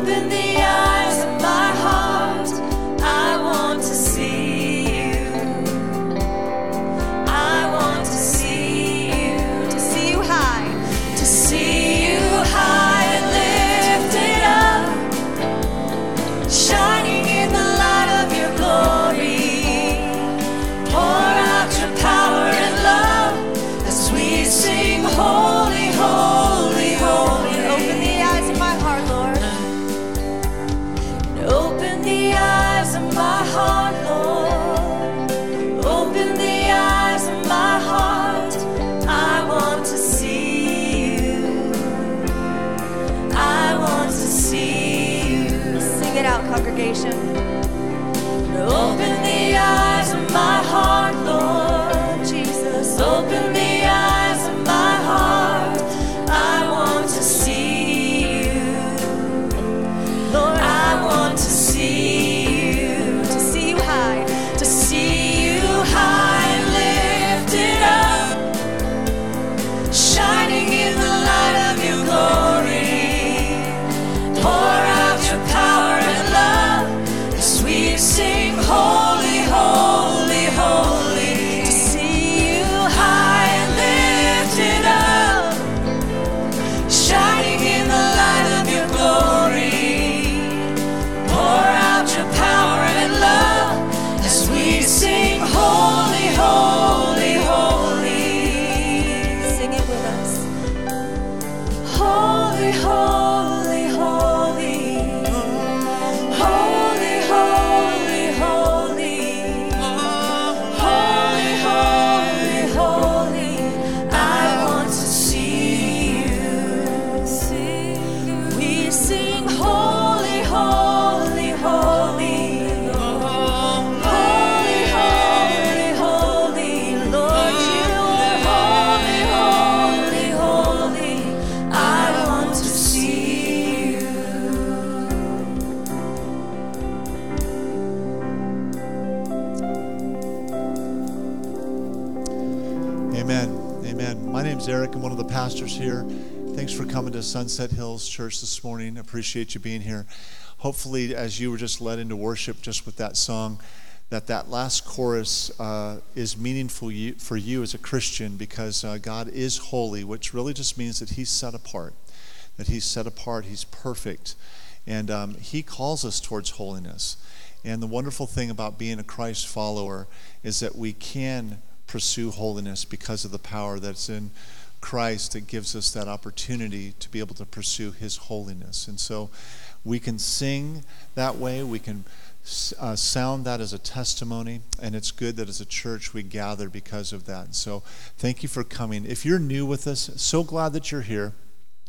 Open the Sunset Hills Church this morning. Appreciate you being here. Hopefully, as you were just led into worship just with that song, that that last chorus uh, is meaningful you, for you as a Christian because uh, God is holy, which really just means that He's set apart, that He's set apart, He's perfect, and um, He calls us towards holiness. And the wonderful thing about being a Christ follower is that we can pursue holiness because of the power that's in Christ that gives us that opportunity to be able to pursue His holiness. And so we can sing that way, we can uh, sound that as a testimony, and it's good that as a church we gather because of that. So thank you for coming. If you're new with us, so glad that you're here.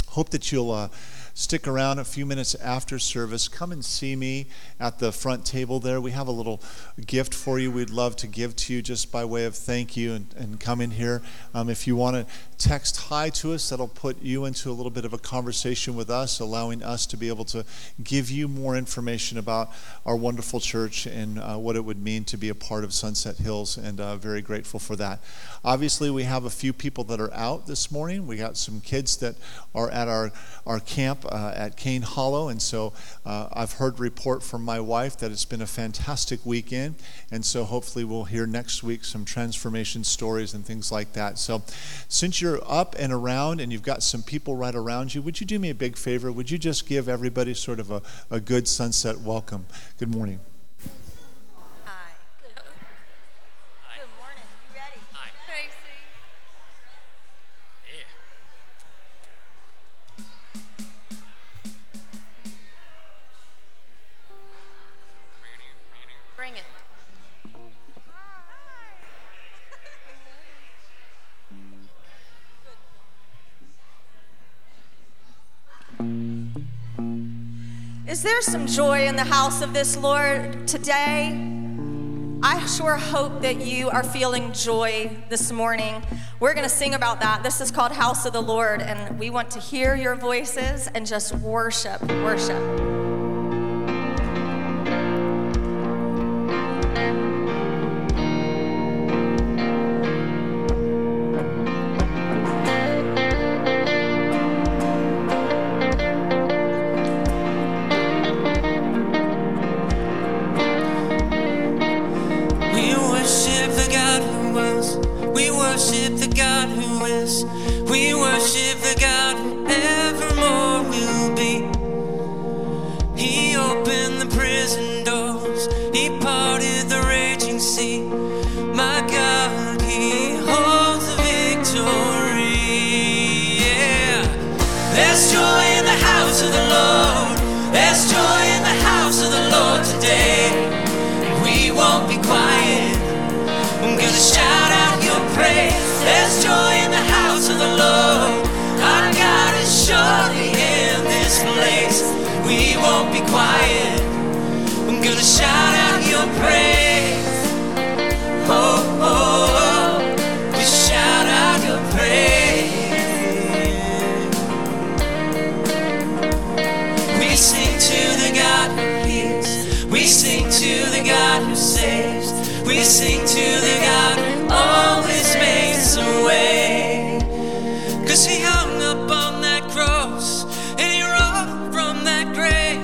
Hope that you'll. Uh, stick around a few minutes after service. Come and see me at the front table there. We have a little gift for you we'd love to give to you just by way of thank you and, and come in here. Um, if you want to text hi to us, that'll put you into a little bit of a conversation with us, allowing us to be able to give you more information about our wonderful church and uh, what it would mean to be a part of Sunset Hills, and uh, very grateful for that. Obviously, we have a few people that are out this morning. We got some kids that are at our, our camp uh, at Cane Hollow, and so uh, I've heard report from my wife that it's been a fantastic weekend, and so hopefully we'll hear next week some transformation stories and things like that. So, since you're up and around and you've got some people right around you, would you do me a big favor? Would you just give everybody sort of a, a good sunset welcome? Good morning. Is there some joy in the house of this Lord today? I sure hope that you are feeling joy this morning. We're going to sing about that. This is called House of the Lord, and we want to hear your voices and just worship, worship. Sea. My God, He holds the victory. Yeah. There's joy in the house of the Lord. There's joy in the house of the Lord today. We won't be quiet. I'm gonna shout out your praise. There's joy in the house of the Lord. Our God is surely in this place. We won't be quiet. I'm gonna shout out your praise. Sing to the God who always makes a way. Cause he hung up on that cross and he rose from that grave.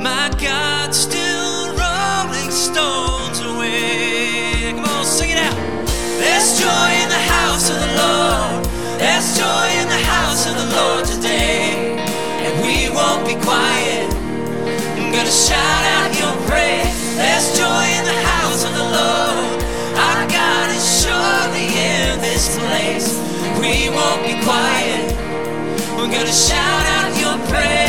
My God, still rolling stones away. Come on, sing it out. There's joy in the house of the Lord. There's joy in the house of the Lord today. And we won't be quiet. I'm gonna shout out your praise. There's joy in the house of the Lord. Place. We won't be quiet. We're gonna shout out your praise.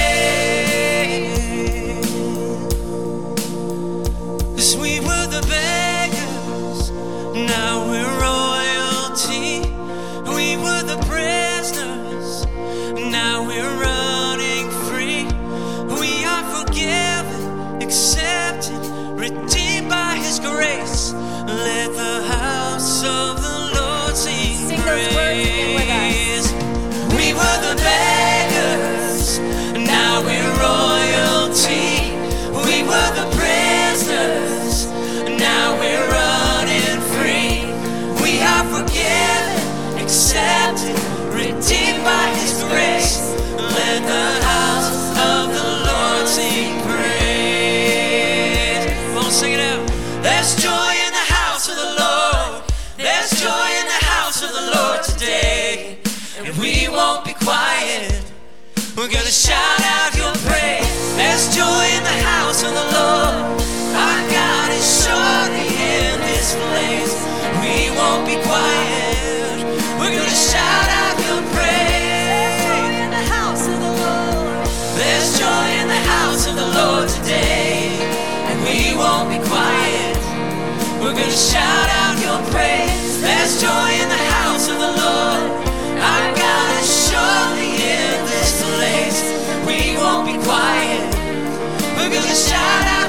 We're gonna shout out your praise. There's joy in the house of the Lord. Our God is surely in this place. We won't be quiet. We're gonna shout out your praise. There's joy in the house of the Lord. There's joy in the house of the Lord today. And we won't be quiet. We're gonna shout out your praise. There's joy in the shout out.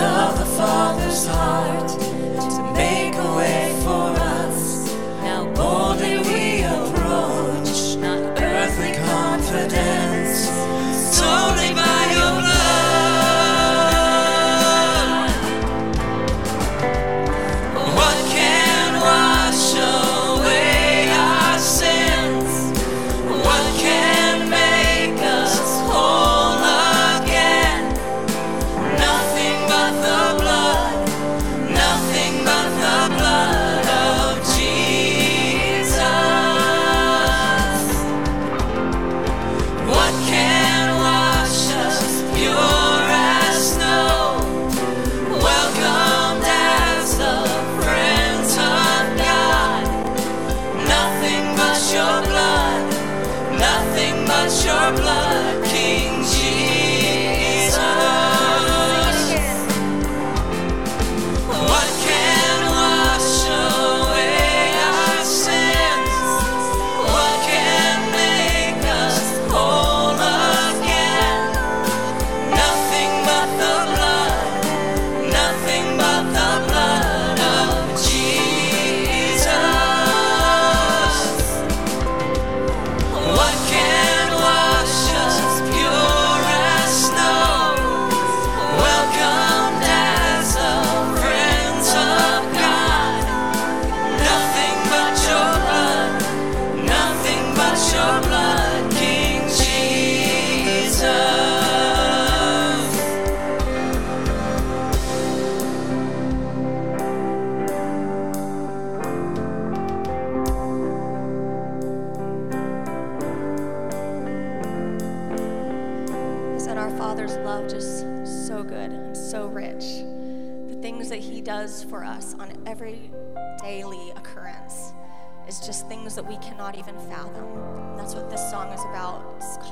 of the Father's heart.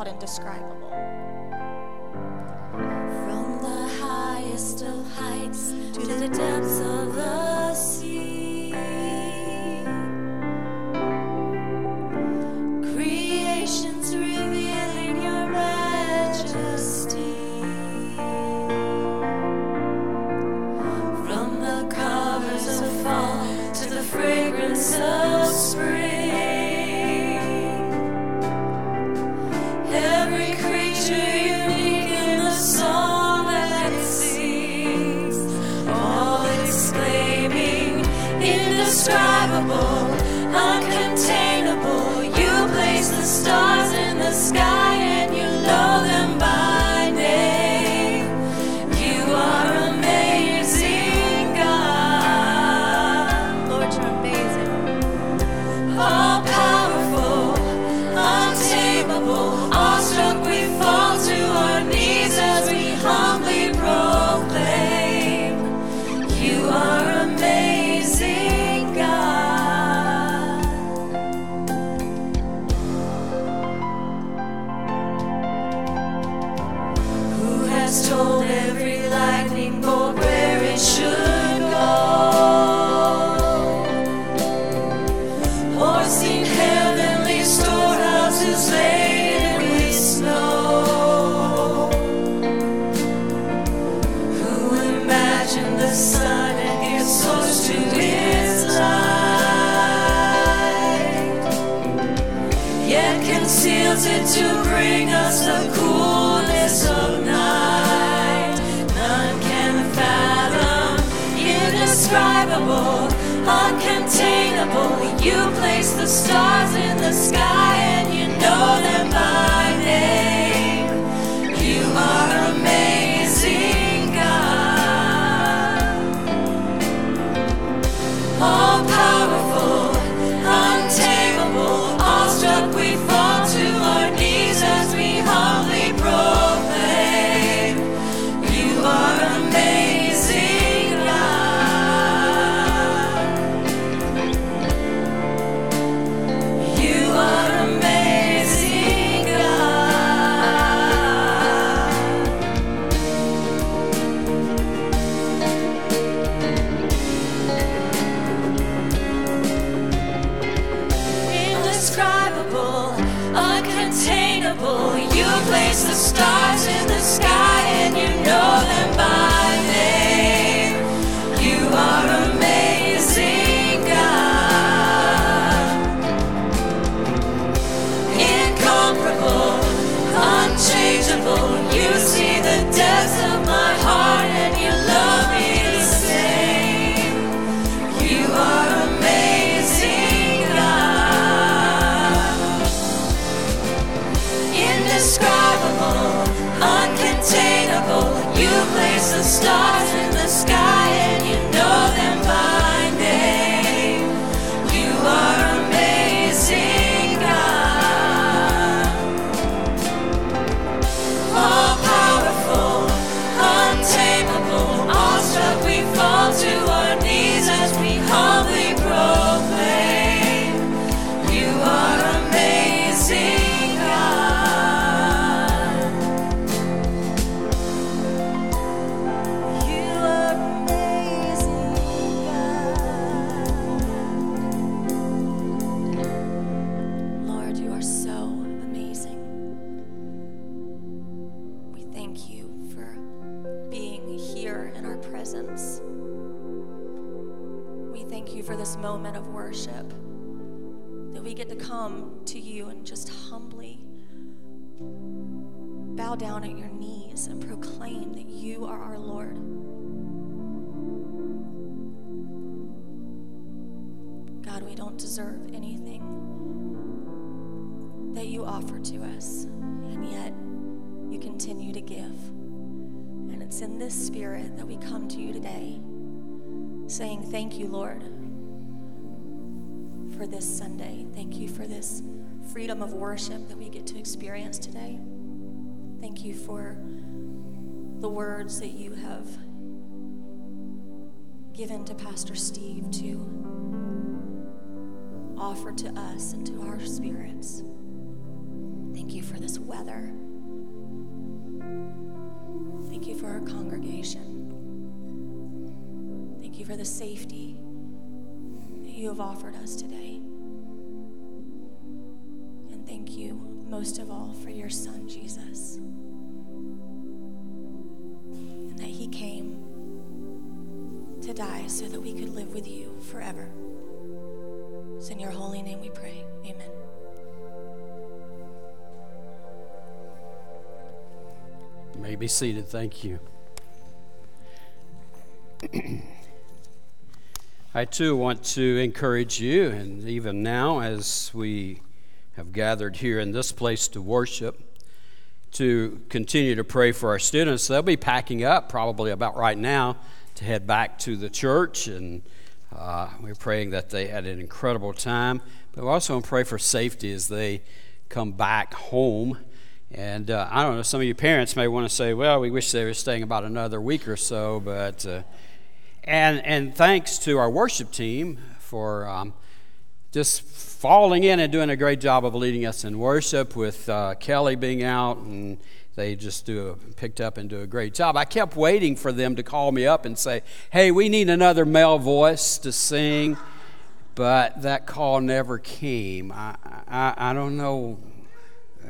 Called Indescribable. Worship that we get to experience today. Thank you for the words that you have given to Pastor Steve to offer to us and to our spirits. Thank you for this weather. Thank you for our congregation. Thank you for the safety that you have offered us today. Thank you most of all for your son, Jesus. And that he came to die so that we could live with you forever. It's in your holy name we pray. Amen. You may be seated. Thank you. I too want to encourage you, and even now as we have gathered here in this place to worship, to continue to pray for our students. They'll be packing up probably about right now to head back to the church, and uh, we're praying that they had an incredible time. But we also want to pray for safety as they come back home. And uh, I don't know, some of you parents may want to say, well, we wish they were staying about another week or so, but. Uh, and, and thanks to our worship team for um, just falling in and doing a great job of leading us in worship with uh, Kelly being out and they just do a, picked up and do a great job. I kept waiting for them to call me up and say, "Hey, we need another male voice to sing," but that call never came. I I, I don't know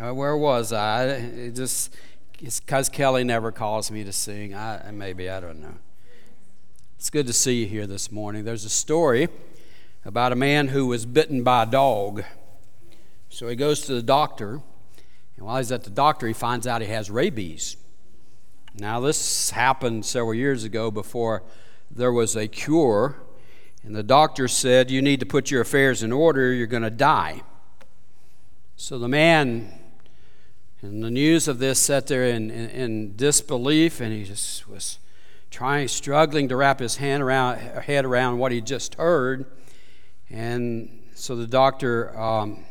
uh, where was I. It just it's because Kelly never calls me to sing. I maybe I don't know. It's good to see you here this morning. There's a story about a man who was bitten by a dog. So he goes to the doctor, and while he's at the doctor, he finds out he has rabies. Now, this happened several years ago before there was a cure, and the doctor said, You need to put your affairs in order, you're going to die. So the man, and the news of this, sat there in, in, in disbelief, and he just was trying, struggling to wrap his hand around, head around what he just heard. And so the doctor um,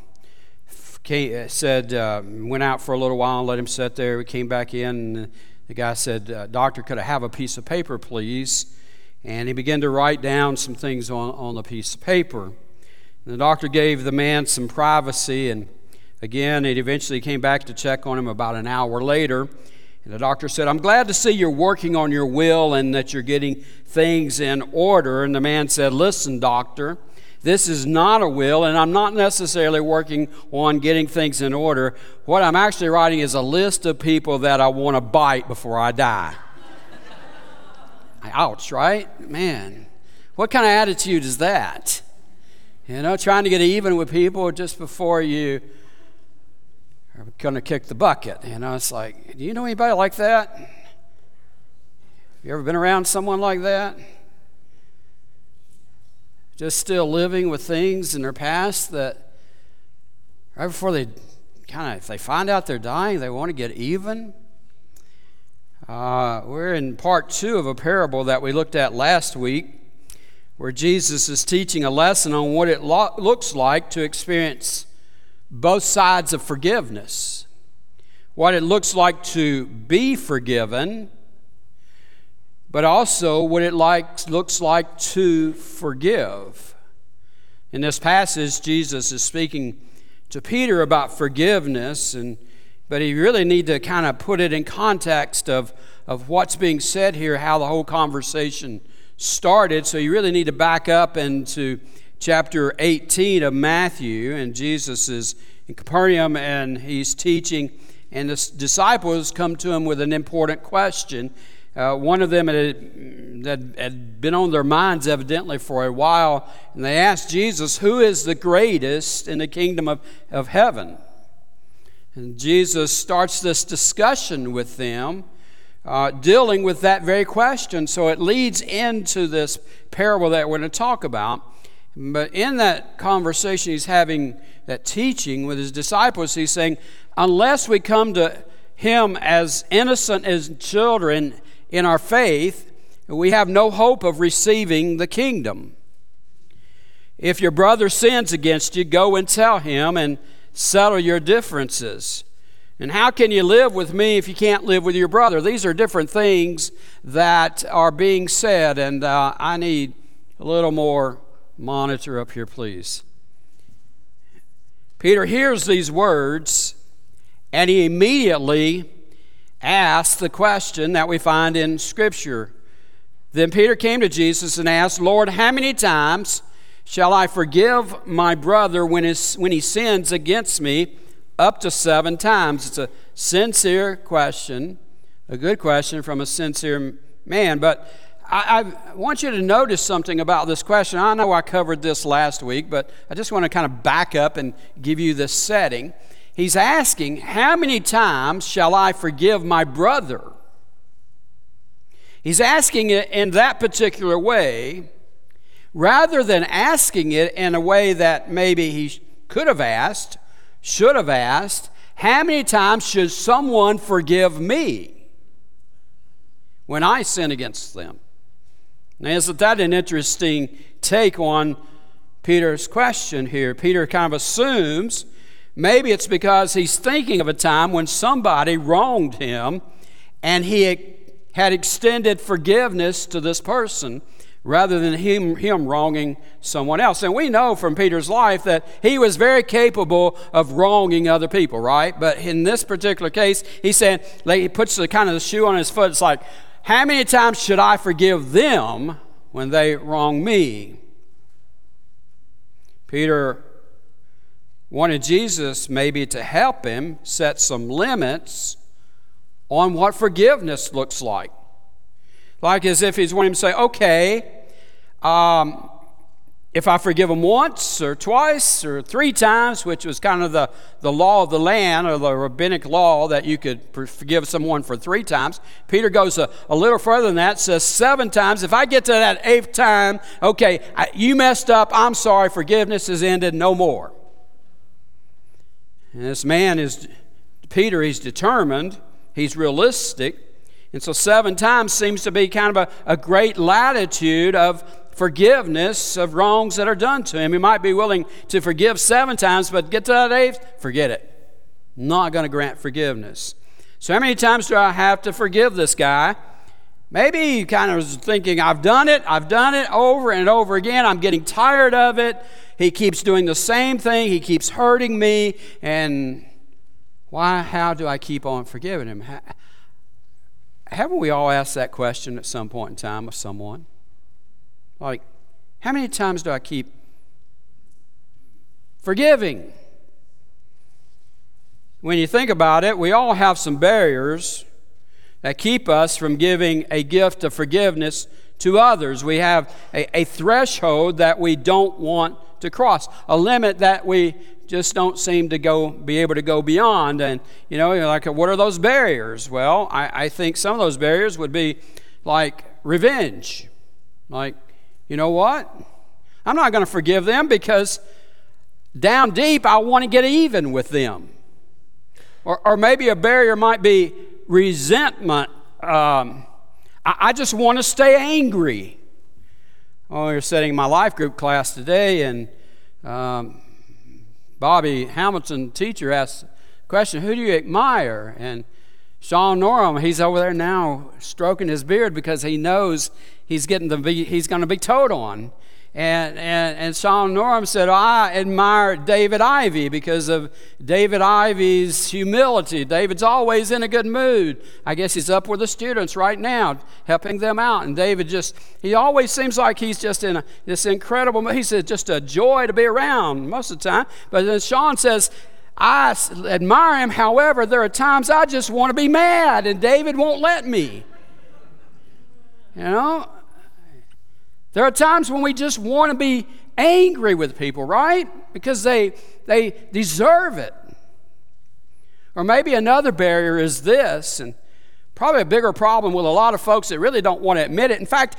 came, said, uh, went out for a little while and let him sit there. We came back in, the guy said, uh, Doctor, could I have a piece of paper, please? And he began to write down some things on, on the piece of paper. And the doctor gave the man some privacy, and again, it eventually came back to check on him about an hour later. And the doctor said, I'm glad to see you're working on your will and that you're getting things in order. And the man said, Listen, doctor, this is not a will, and I'm not necessarily working on getting things in order. What I'm actually writing is a list of people that I want to bite before I die. Ouch, right? Man, what kind of attitude is that? You know, trying to get even with people just before you are going to kick the bucket. You know, it's like, do you know anybody like that? Have you ever been around someone like that? Just still living with things in their past that right before they kind of, if they find out they're dying, they want to get even. Uh, we're in part two of a parable that we looked at last week where Jesus is teaching a lesson on what it lo- looks like to experience both sides of forgiveness what it looks like to be forgiven, but also what it like, looks like to forgive. In this passage, Jesus is speaking to Peter about forgiveness, and, but you really need to kind of put it in context of, of what's being said here, how the whole conversation started. So you really need to back up into chapter 18 of Matthew, and Jesus is in Capernaum and he's teaching, and the disciples come to him with an important question. Uh, one of them had, had, had been on their minds evidently for a while, and they asked Jesus, Who is the greatest in the kingdom of, of heaven? And Jesus starts this discussion with them. Uh, dealing with that very question. So it leads into this parable that we're going to talk about. But in that conversation he's having, that teaching with his disciples, he's saying, unless we come to him as innocent as children in our faith, we have no hope of receiving the kingdom. If your brother sins against you, go and tell him and settle your differences. And how can you live with me if you can't live with your brother? These are different things that are being said, and uh, I need a little more monitor up here, please. Peter hears these words, and he immediately asks the question that we find in Scripture. Then Peter came to Jesus and asked, Lord, how many times shall I forgive my brother when, his, when he sins against me? up to seven times. It's a sincere question, a good question from a sincere man. But I, I, want you to notice something about this question. I know I covered this last week, but I just want to kind of back up and give you the setting. He's asking, How many times shall I forgive my brother? He's asking it in that particular way rather than asking it in a way that maybe he could have asked should have asked, How many times should someone forgive me when I sin against them? Now, isn't that an interesting take on Peter's question here? Peter kind of assumes maybe it's because he's thinking of a time when somebody wronged him and he had extended forgiveness to this person rather than him, him wronging someone else. And we know from Peter's life that he was very capable of wronging other people, right? But in this particular case, he said, like, he puts the kind of the shoe on his foot. It's like, how many times should I forgive them when they wrong me? Peter wanted Jesus maybe to help him set some limits on what forgiveness looks like. Like as if he's wanting to say, okay, um, if I forgive him once or twice or three times, which was kind of the, the law of the land or the rabbinic law that you could forgive someone for three times, Peter goes a, a little further than that, says seven times. If I get to that eighth time, okay, I, you messed up, I'm sorry, forgiveness is ended, no more. And this man is, Peter, he's determined, he's realistic, and so, seven times seems to be kind of a, a great latitude of forgiveness of wrongs that are done to him. He might be willing to forgive seven times, but get to that eighth, forget it. Not going to grant forgiveness. So, how many times do I have to forgive this guy? Maybe he kind of was thinking, I've done it, I've done it over and over again. I'm getting tired of it. He keeps doing the same thing, he keeps hurting me, and why, how do I keep on forgiving him? haven't we all asked that question at some point in time of someone? Like, how many times do I keep forgiving? When you think about it, we all have some barriers that keep us from giving a gift of forgiveness to others. We have a, a threshold that we don't want to cross, a limit that we just don't seem to go be able to go beyond. And you know, like what are those barriers? Well, I, I think some of those barriers would be like revenge. Like, you know what? I'm not going to forgive them because down deep I want to get even with them. Or, or maybe a barrier might be resentment. Um, I, I just want to stay angry. Oh, we are sitting in my life group class today, and um, Bobby Hamilton, teacher, asked the question, Who do you admire? And Sean Norham, he's over there now stroking his beard because he knows he's getting to be, he's going to be towed on. And, and, and Sean Norham said, oh, I admire David Ivy because of David Ivy's humility. David's always in a good mood. I guess he's up with the students right now, helping them out. And David just, he always seems like he's just in a, this incredible. He said, just a joy to be around most of the time. But then Sean says, I admire him. However, there are times I just want to be mad, and David won't let me. You know? There are times when we just want to be angry with people, right? Because they, they deserve it. Or maybe another barrier is this, and probably a bigger problem with a lot of folks that really don't want to admit it. In fact,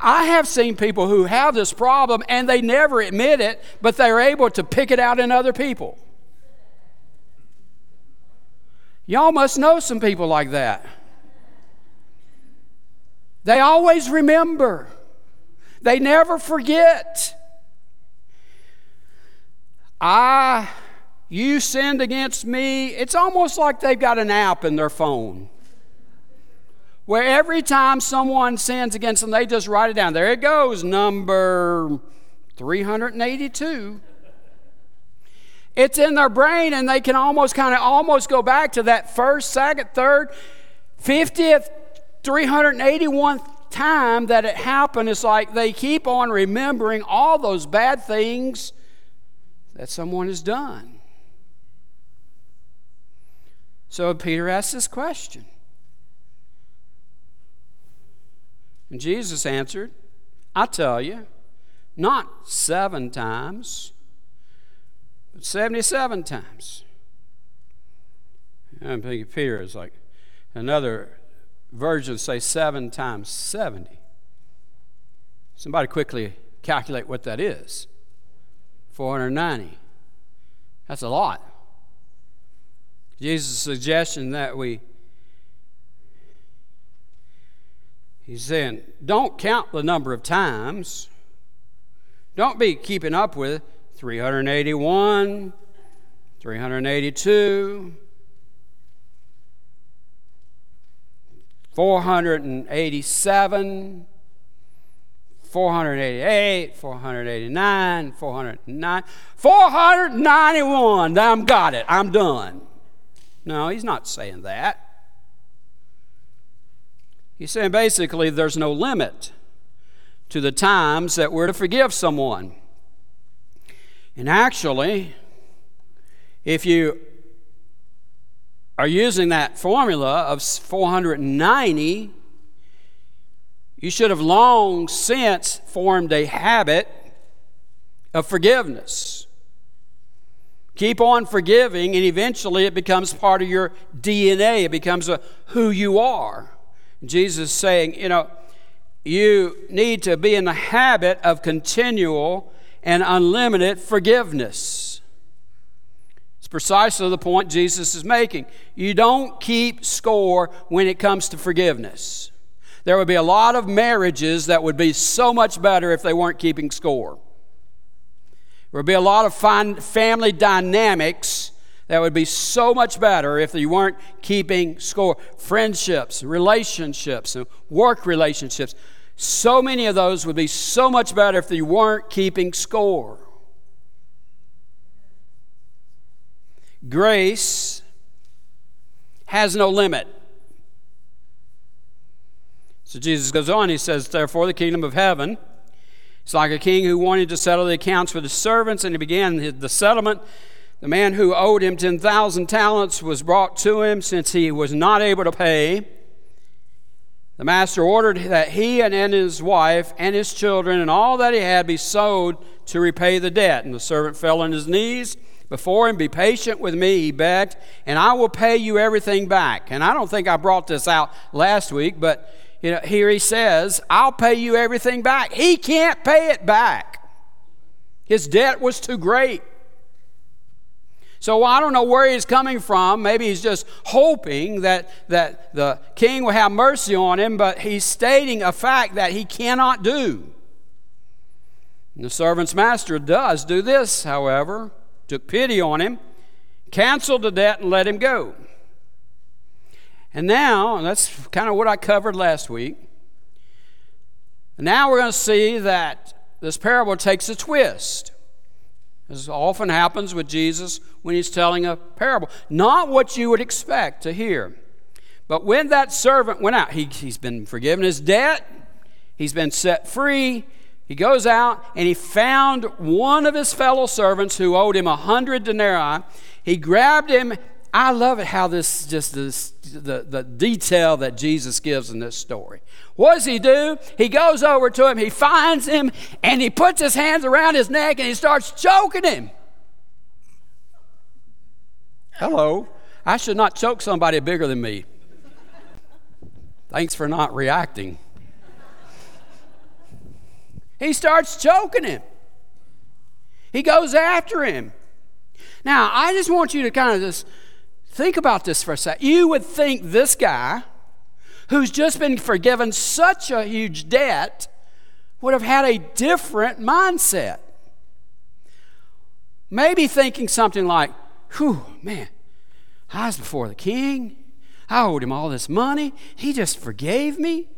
I have seen people who have this problem and they never admit it, but they're able to pick it out in other people. Y'all must know some people like that. They always remember. They never forget. I you sinned against me, it's almost like they've got an app in their phone where every time someone sins against them, they just write it down. There it goes, number 382. It's in their brain, and they can almost kind of almost go back to that first, second, third, 50th, 381th time that it happened. It's like they keep on remembering all those bad things that someone has done. So Peter asks this question. And Jesus answered, I tell you, not seven times, but 77 times. And Peter is like, another version say seven times 70. Somebody quickly calculate what that is 490. That's a lot. Jesus' suggestion that we He's saying, don't count the number of times. Don't be keeping up with 381, 382, 487, 488, 489, 409, 491. I'm got it. I'm done. No, he's not saying that. He's saying basically there's no limit to the times that we're to forgive someone. And actually, if you are using that formula of 490, you should have long since formed a habit of forgiveness. Keep on forgiving, and eventually it becomes part of your DNA. It becomes a, who you are. Jesus saying, you know, you need to be in the habit of continual and unlimited forgiveness. Precisely the point Jesus is making. You don't keep score when it comes to forgiveness. There would be a lot of marriages that would be so much better if they weren't keeping score. There would be a lot of family dynamics that would be so much better if you weren't keeping score. Friendships, relationships, work relationships. So many of those would be so much better if you weren't keeping score. Grace has no limit. So Jesus goes on, he says, Therefore, the kingdom of heaven is like a king who wanted to settle the accounts with his servants, and he began the settlement. The man who owed him 10,000 talents was brought to him since he was not able to pay. The master ordered that he and his wife and his children and all that he had be sold to repay the debt. And the servant fell on his knees before him. Be patient with me, he begged, and I will pay you everything back. And I don't think I brought this out last week, but you know, here he says, I'll pay you everything back. He can't pay it back. His debt was too great. So I don't know where he's coming from. Maybe he's just hoping that, that the king will have mercy on him, but he's stating a fact that he cannot do. And the servant's master does do this, however, took pity on him, canceled the debt, and let him go. And now, and that's kind of what I covered last week. Now we're going to see that this parable takes a twist as often happens with Jesus when he's telling a parable. Not what you would expect to hear. But when that servant went out, he, he's been forgiven his debt, he's been set free. He goes out and he found one of his fellow servants who owed him a hundred denarii. He grabbed him. I love it how this just this, the, the detail that Jesus gives in this story. What does he do? He goes over to him, he finds him, and he puts his hands around his neck and he starts choking him. Hello. I should not choke somebody bigger than me. Thanks for not reacting. He starts choking him. He goes after him. Now, I just want you to kind of just think about this for a second. You would think this guy who's just been forgiven such a huge debt would have had a different mindset. Maybe thinking something like, whew, man, I was before the king. I owed him all this money. He just forgave me.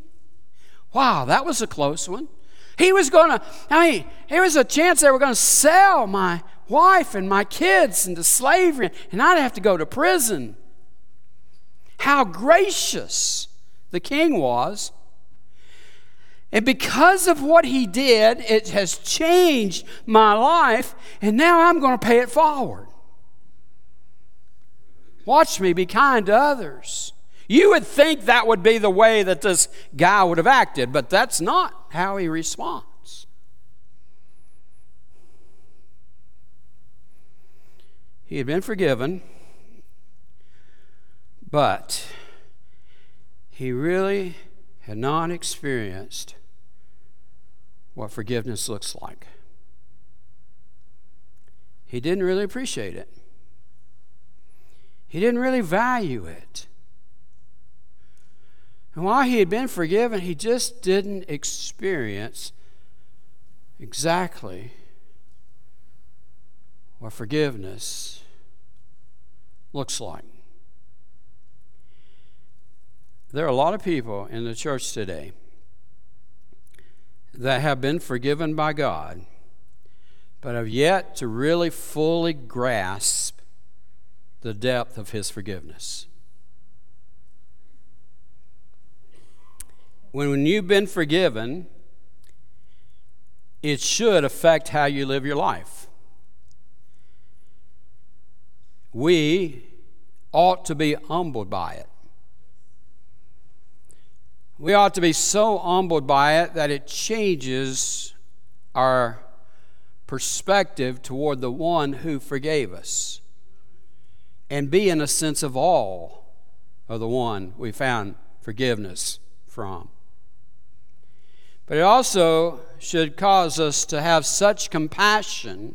Wow, that was a close one. He was going to, I mean, there was a chance they were going to sell my wife and my kids into slavery, and I'd have to go to prison. How gracious the king was. And because of what he did, it has changed my life, and now I'm going to pay it forward. Watch me be kind to others. You would think that would be the way that this guy would have acted, but that's not how he responds. He had been forgiven, but he really had not experienced what forgiveness looks like. He didn't really appreciate it. He didn't really value it. And while he had been forgiven, he just didn't experience exactly what forgiveness looks like. There are a lot of people in the church today that have been forgiven by God, but have yet to really fully grasp the depth of His forgiveness. When you've been forgiven, it should affect how you live your life. We ought to be humbled by it. We ought to be so humbled by it that it changes our perspective toward the one who forgave us and be in a sense of awe of the one we found forgiveness from. But it also should cause us to have such compassion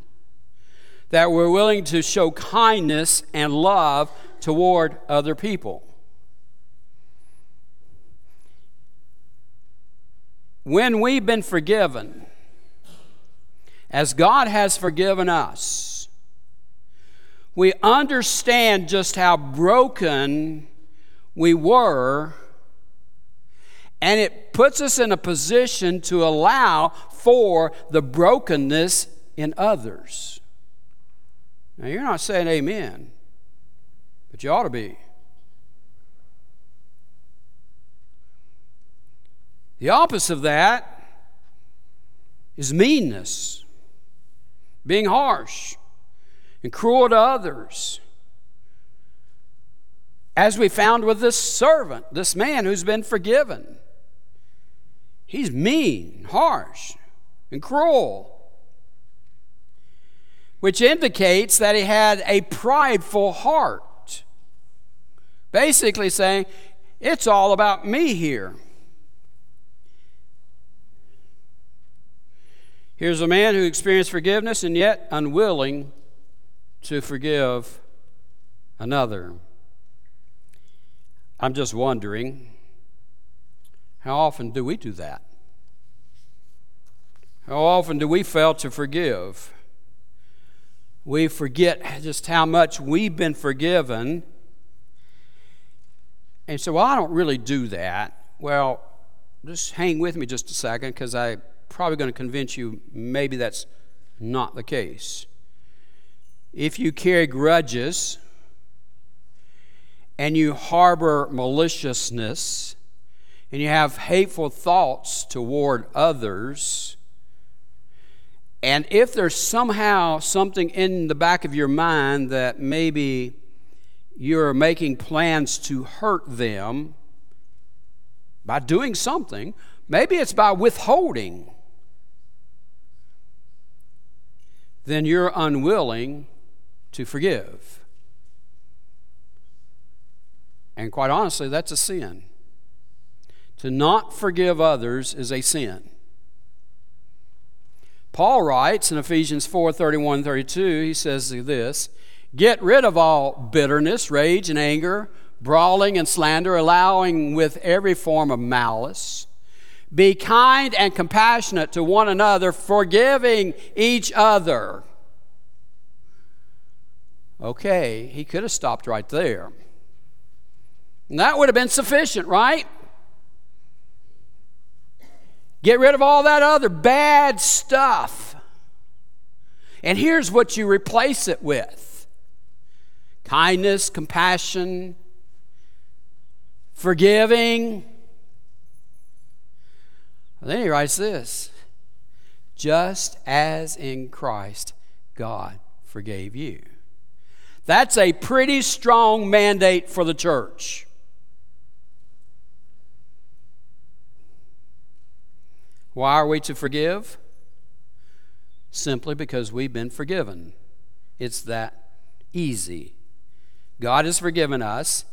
that we're willing to show kindness and love toward other people. When we've been forgiven, as God has forgiven us, we understand just how broken we were and it puts us in a position to allow for the brokenness in others. Now, you're not saying amen, but you ought to be. The opposite of that is meanness, being harsh and cruel to others. As we found with this servant, this man who's been forgiven. He's mean, harsh, and cruel, which indicates that he had a prideful heart. Basically, saying, It's all about me here. Here's a man who experienced forgiveness and yet unwilling to forgive another. I'm just wondering how often do we do that? How often do we fail to forgive? We forget just how much we've been forgiven. And so, well, I don't really do that. Well, just hang with me just a second because I'm probably going to convince you maybe that's not the case. If you carry grudges and you harbor maliciousness, and you have hateful thoughts toward others, and if there's somehow something in the back of your mind that maybe you're making plans to hurt them by doing something, maybe it's by withholding, then you're unwilling to forgive. And quite honestly, that's a sin. To not forgive others is a sin. Paul writes in Ephesians 4 31 32, he says this Get rid of all bitterness, rage, and anger, brawling and slander, allowing with every form of malice. Be kind and compassionate to one another, forgiving each other. Okay, he could have stopped right there. And that would have been sufficient, right? Get rid of all that other bad stuff. And here's what you replace it with kindness, compassion, forgiving. then he writes this just as in Christ God forgave you. That's a pretty strong mandate for the church. Why are we to forgive? Simply because we've been forgiven. It's that easy. God has forgiven us,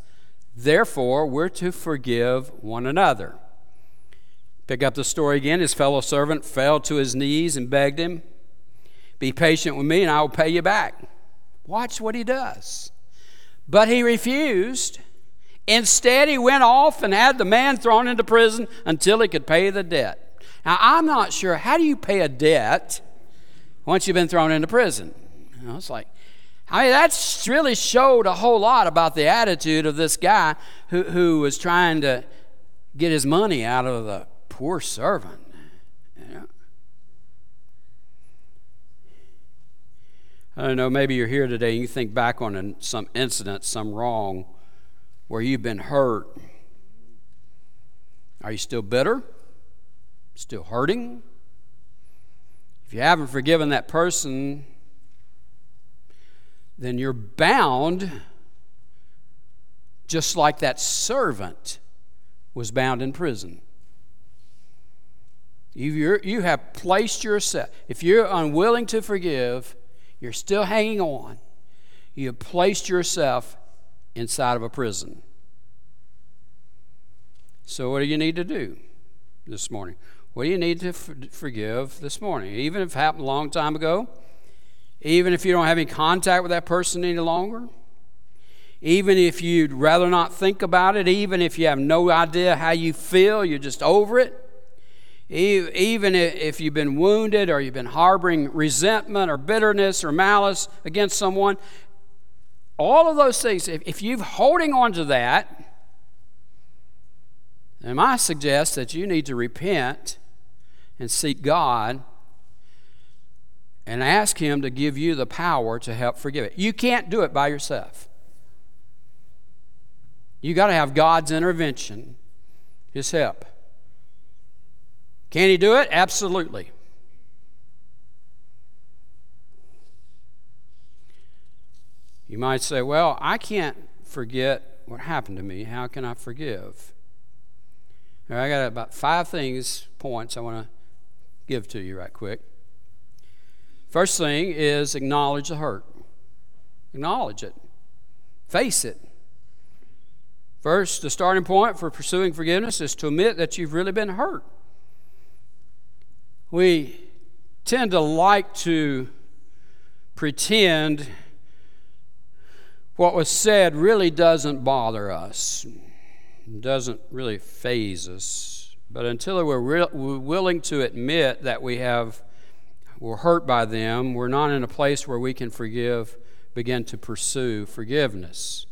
therefore, we're to forgive one another. Pick up the story again. His fellow servant fell to his knees and begged him, Be patient with me, and I will pay you back. Watch what he does. But he refused. Instead, he went off and had the man thrown into prison until he could pay the debt. Now, I'm not sure how do you pay a debt once you've been thrown into prison? You know, it's like, I mean, that's really showed a whole lot about the attitude of this guy who, who was trying to get his money out of the poor servant. I don't know, maybe you're here today and you think back on some incident, some wrong where you've been hurt. Are you still bitter? Still hurting, if you haven't forgiven that person, then you're bound just like that servant was bound in prison. you you have placed yourself, if you're unwilling to forgive, you're still hanging on. You have placed yourself inside of a prison. So, what do you need to do this morning? What do you need to forgive this morning? Even if it happened a long time ago, even if you don't have any contact with that person any longer, even if you'd rather not think about it, even if you have no idea how you feel, you're just over it, even if you've been wounded or you've been harboring resentment or bitterness or malice against someone, all of those things, if you're holding on to that, then I suggest that you need to repent and seek God and ask Him to give you the power to help forgive it. You can't do it by yourself. You got to have God's intervention, His help. Can He do it? Absolutely. You might say, Well, I can't forget what happened to me. How can I forgive? I got about five things, points I want to give to you right quick. First thing is acknowledge the hurt. Acknowledge it. Face it. First, the starting point for pursuing forgiveness is to admit that you've really been hurt. We tend to like to pretend what was said really doesn't bother us doesn't really phase us. But until we're, re- willing to admit that we have we're hurt by them, we're not in a place where we can forgive, begin to pursue forgiveness.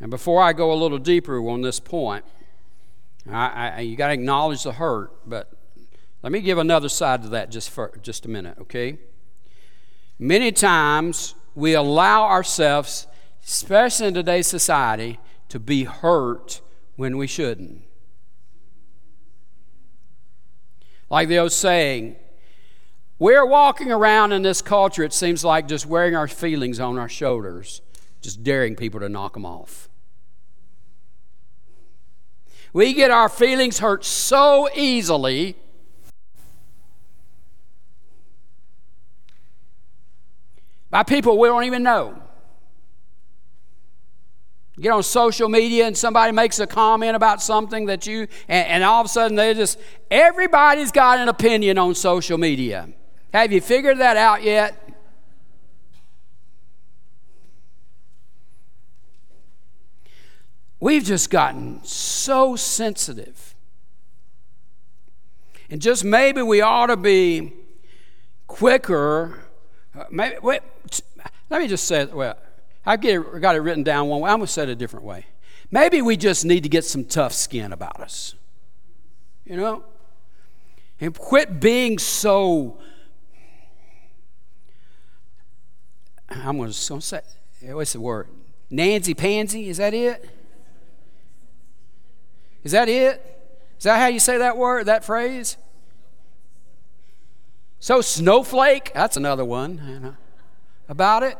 And before I go a little deeper on this point, I, I, you got to acknowledge the hurt, but let me give another side to that just for just a minute, okay? Many times we allow ourselves, especially in today's society, to be hurt when we shouldn't. Like the old saying, we're walking around in this culture, it seems like just wearing our feelings on our shoulders, just daring people to knock them off. We get our feelings hurt so easily. By people we don't even know get on social media and somebody makes a comment about something that you and, and, all of a sudden they just everybody's got an opinion on social media. Have you figured that out yet? We've just gotten so sensitive. And just maybe we ought to be quicker. Uh, maybe, wait, Let me just say. Well, I get got it written down one way. I'm going to say it a different way. Maybe we just need to get some tough skin about us. You know? And quit being so. I'm going to say, eh, what's the word? Nancy Pansy? Is that it? Is that it? Is that how you say that word, that phrase? So, snowflake, that's another one you know, about it.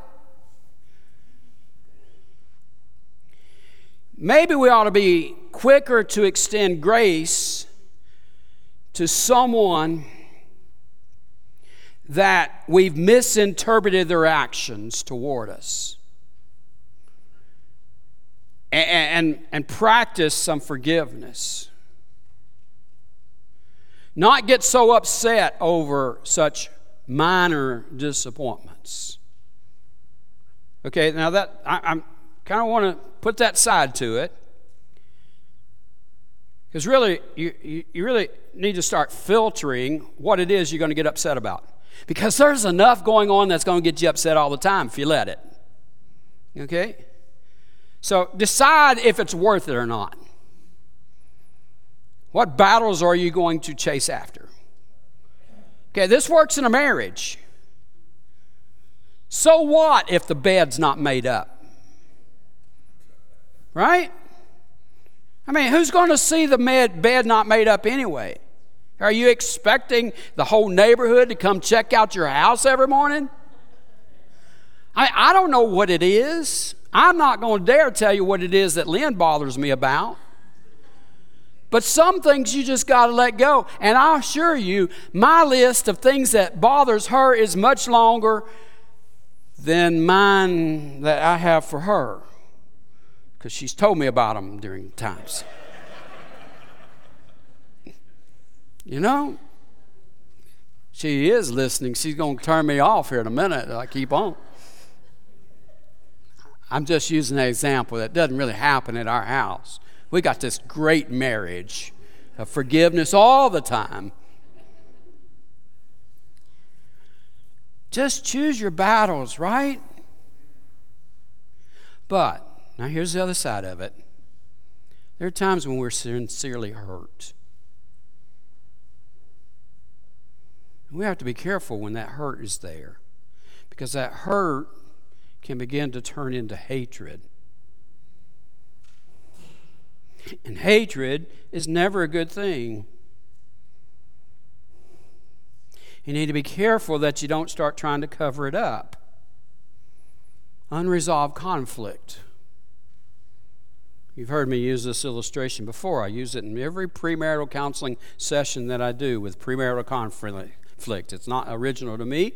Maybe we ought to be quicker to extend grace to someone that we've misinterpreted their actions toward us. And, and, and practice some forgiveness. Not get so upset over such minor disappointments. Okay, now that I, I'm kind of want to put that side to it. Because really, you, you, you, really need to start filtering what it is you're going to get upset about. Because there's enough going on that's going to get you upset all the time if you let it. Okay? So decide if it's worth it or not. What battles are you going to chase after? Okay, this works in a marriage. So what if the bed's not made up? Right? I mean, who's going to see the bed not made up anyway? Are you expecting the whole neighborhood to come check out your house every morning? I, I don't know what it is. I'm not going to dare tell you what it is that Lynn bothers me about. But some things you just got to let go. And I assure you, my list of things that bothers her is much longer than mine that I have for her. Because she's told me about them during times. you know? She is listening. She's going to turn me off here in a minute. I keep on. I'm just using an example that doesn't really happen at our house. We got this great marriage of forgiveness all the time. Just choose your battles, right? But, now here's the other side of it. There are times when we're sincerely hurt. We have to be careful when that hurt is there because that hurt can begin to turn into hatred. And hatred is never a good thing. You need to be careful that you don't start trying to cover it up. Unresolved conflict. You've heard me use this illustration before. I use it in every premarital counseling session that I do with premarital conflict. It's not original to me.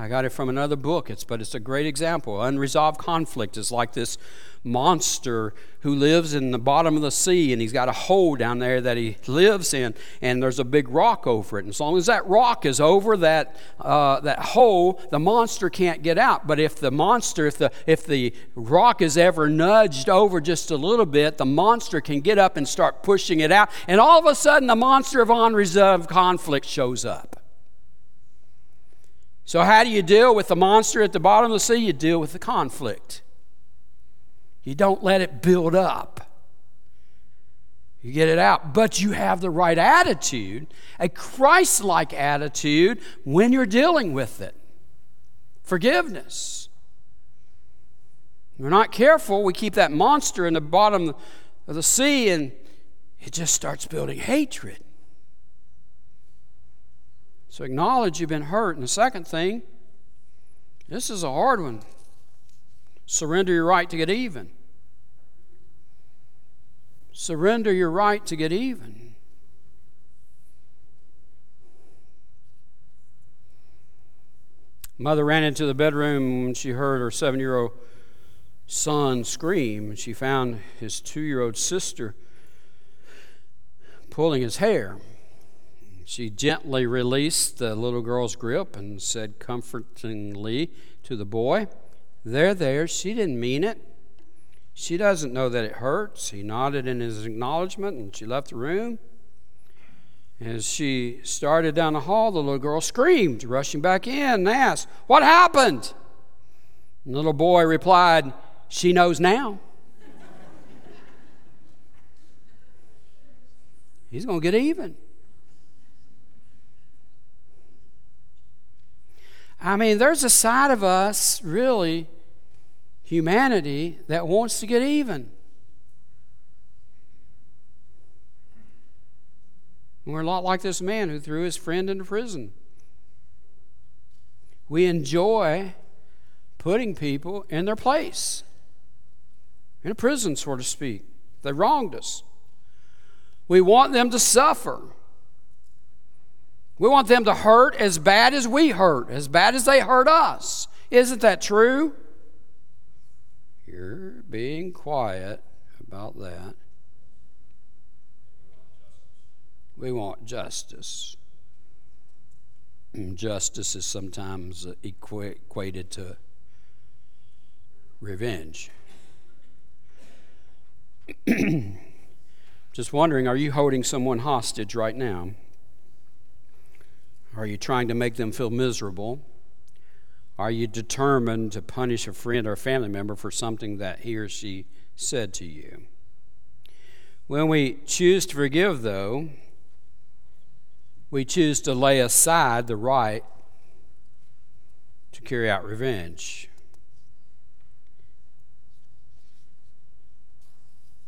I got it from another book, it's, but it's a great example. Unresolved conflict is like this monster who lives in the bottom of the sea and he's got a hole down there that he lives in and there's a big rock over it. And as long as that rock is over that, uh, that hole the monster can't get out. But if the monster if the, if the rock is ever nudged over just a little bit the monster can get up and start pushing it out. And all of a sudden the monster of unresolved conflict shows up so, how do you deal with the monster at the bottom of the sea? You deal with the conflict. You don't let it build up. You get it out, but you have the right attitude, a Christ like attitude when you're dealing with it. Forgiveness. We're not careful, we keep that monster in the bottom of the sea and it just starts building hatred. So acknowledge you've been hurt. And the second thing, this is a hard one. Surrender your right to get even. Surrender your right to get even. Mother ran into the bedroom when she heard her seven year old son scream, and she found his two year old sister pulling his hair. She gently released the little girl's grip and said comfortingly to the boy, There, there, she didn't mean it. She doesn't know that it hurts. He nodded in his acknowledgement and she left the room. As she started down the hall, the little girl screamed, rushing back in and asked, What happened? The little boy replied, She knows now. He's going to get even. I mean, there's a side of us, really, humanity, that wants to get even. We're a lot like this man who threw his friend into prison. We enjoy putting people in their place, in a prison, so to speak. They wronged us. We want them to suffer. We want them to hurt as bad as we hurt, as bad as they hurt us. Isn't that true? You're being quiet about that. We want justice. And justice is sometimes equated to revenge. Just wondering, are you holding someone hostage right now? Are you trying to make them feel miserable? Are you determined to punish a friend or family member for something that he or she said to you? When we choose to forgive, though, we choose to lay aside the right to carry out revenge.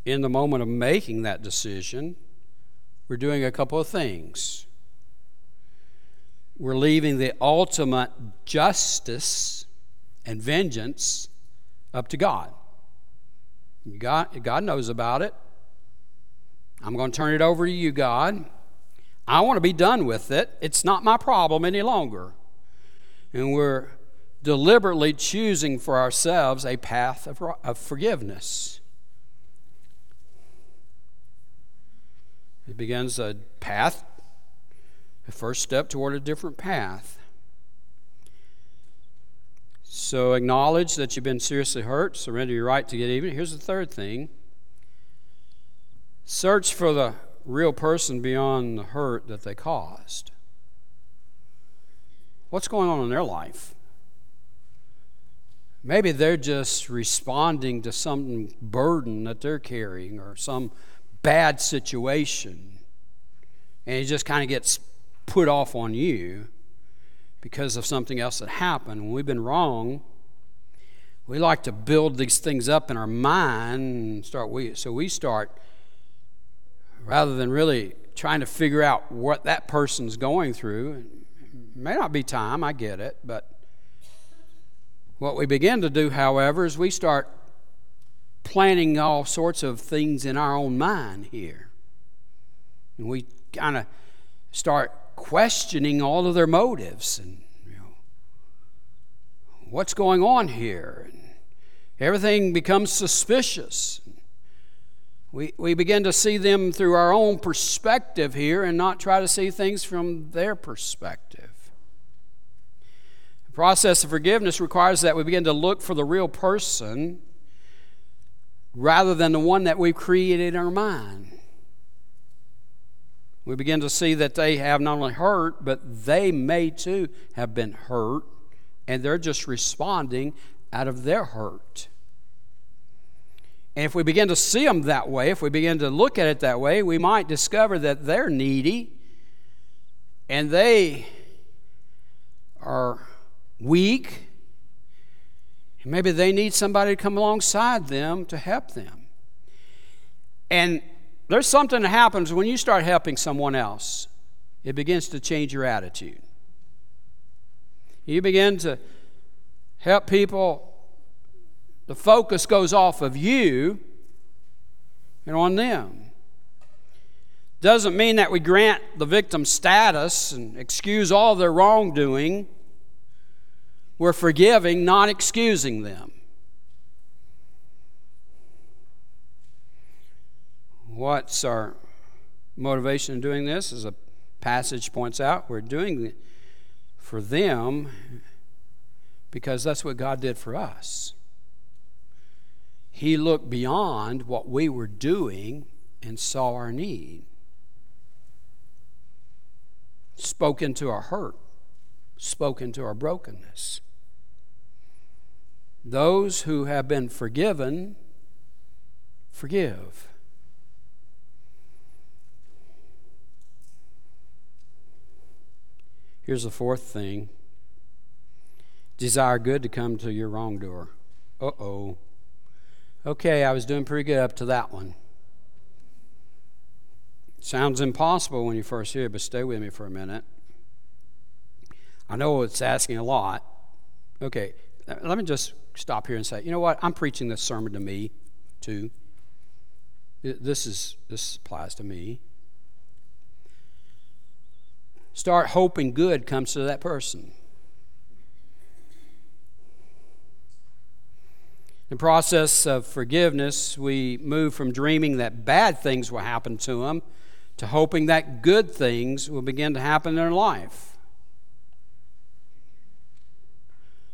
In the moment of making that decision, we're doing a couple of things. We're leaving the ultimate justice and vengeance up to God. God, God knows about it. I'm going to turn it over to you, God. I want to be done with it. It's not my problem any longer. And we're deliberately choosing for ourselves a path of, of forgiveness. It begins a path, a first step toward a different path. So acknowledge that you've been seriously hurt, surrender your right to get even. Here's the third thing search for the real person beyond the hurt that they caused. What's going on in their life? Maybe they're just responding to some burden that they're carrying or some bad situation. And it just kind of gets put off on you because of something else that happened. When we've been wrong, we like to build these things up in our mind and start we so we start rather than really trying to figure out what that person's going through. It may not be time, I get it, but what we begin to do, however, is we start planning all sorts of things in our own mind here. And we kind of start questioning all of their motives and you know, what's going on here. And everything becomes suspicious. We, we begin to see them through our own perspective here and not try to see things from their perspective. The process of forgiveness requires that we begin to look for the real person rather than the one that we've created in our mind. We begin to see that they have not only hurt, but they may too have been hurt, and they're just responding out of their hurt. And if we begin to see them that way, if we begin to look at it that way, we might discover that they're needy and they are weak. And maybe they need somebody to come alongside them to help them. And there's something that happens when you start helping someone else, it begins to change your attitude. You begin to help people the focus goes off of you and on them. Doesn't mean that we grant the victim status and excuse all their wrongdoing. We're forgiving, not excusing them. What's our motivation in doing this? As a passage points out, we're doing it for them because that's what God did for us. He looked beyond what we were doing and saw our need. Spoke into our hurt, spoke into our brokenness. Those who have been forgiven, forgive. Here's the fourth thing desire good to come to your wrongdoer. Uh oh. Okay, I was doing pretty good up to that one. Sounds impossible when you first hear it, but stay with me for a minute. I know it's asking a lot. Okay, let me just stop here and say, you know what? I'm preaching this sermon to me, too. This is this applies to me. Start hoping good comes to that person. In the process of forgiveness, we move from dreaming that bad things will happen to them to hoping that good things will begin to happen in their life.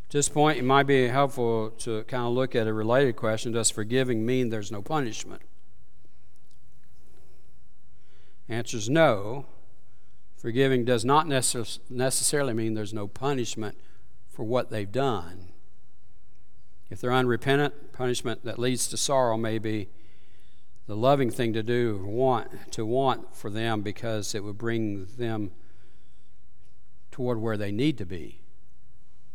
At this point, it might be helpful to kind of look at a related question Does forgiving mean there's no punishment? Answer is no. Forgiving does not necess- necessarily mean there's no punishment for what they've done. If they're unrepentant, punishment that leads to sorrow may be the loving thing to do, want to want for them because it would bring them toward where they need to be.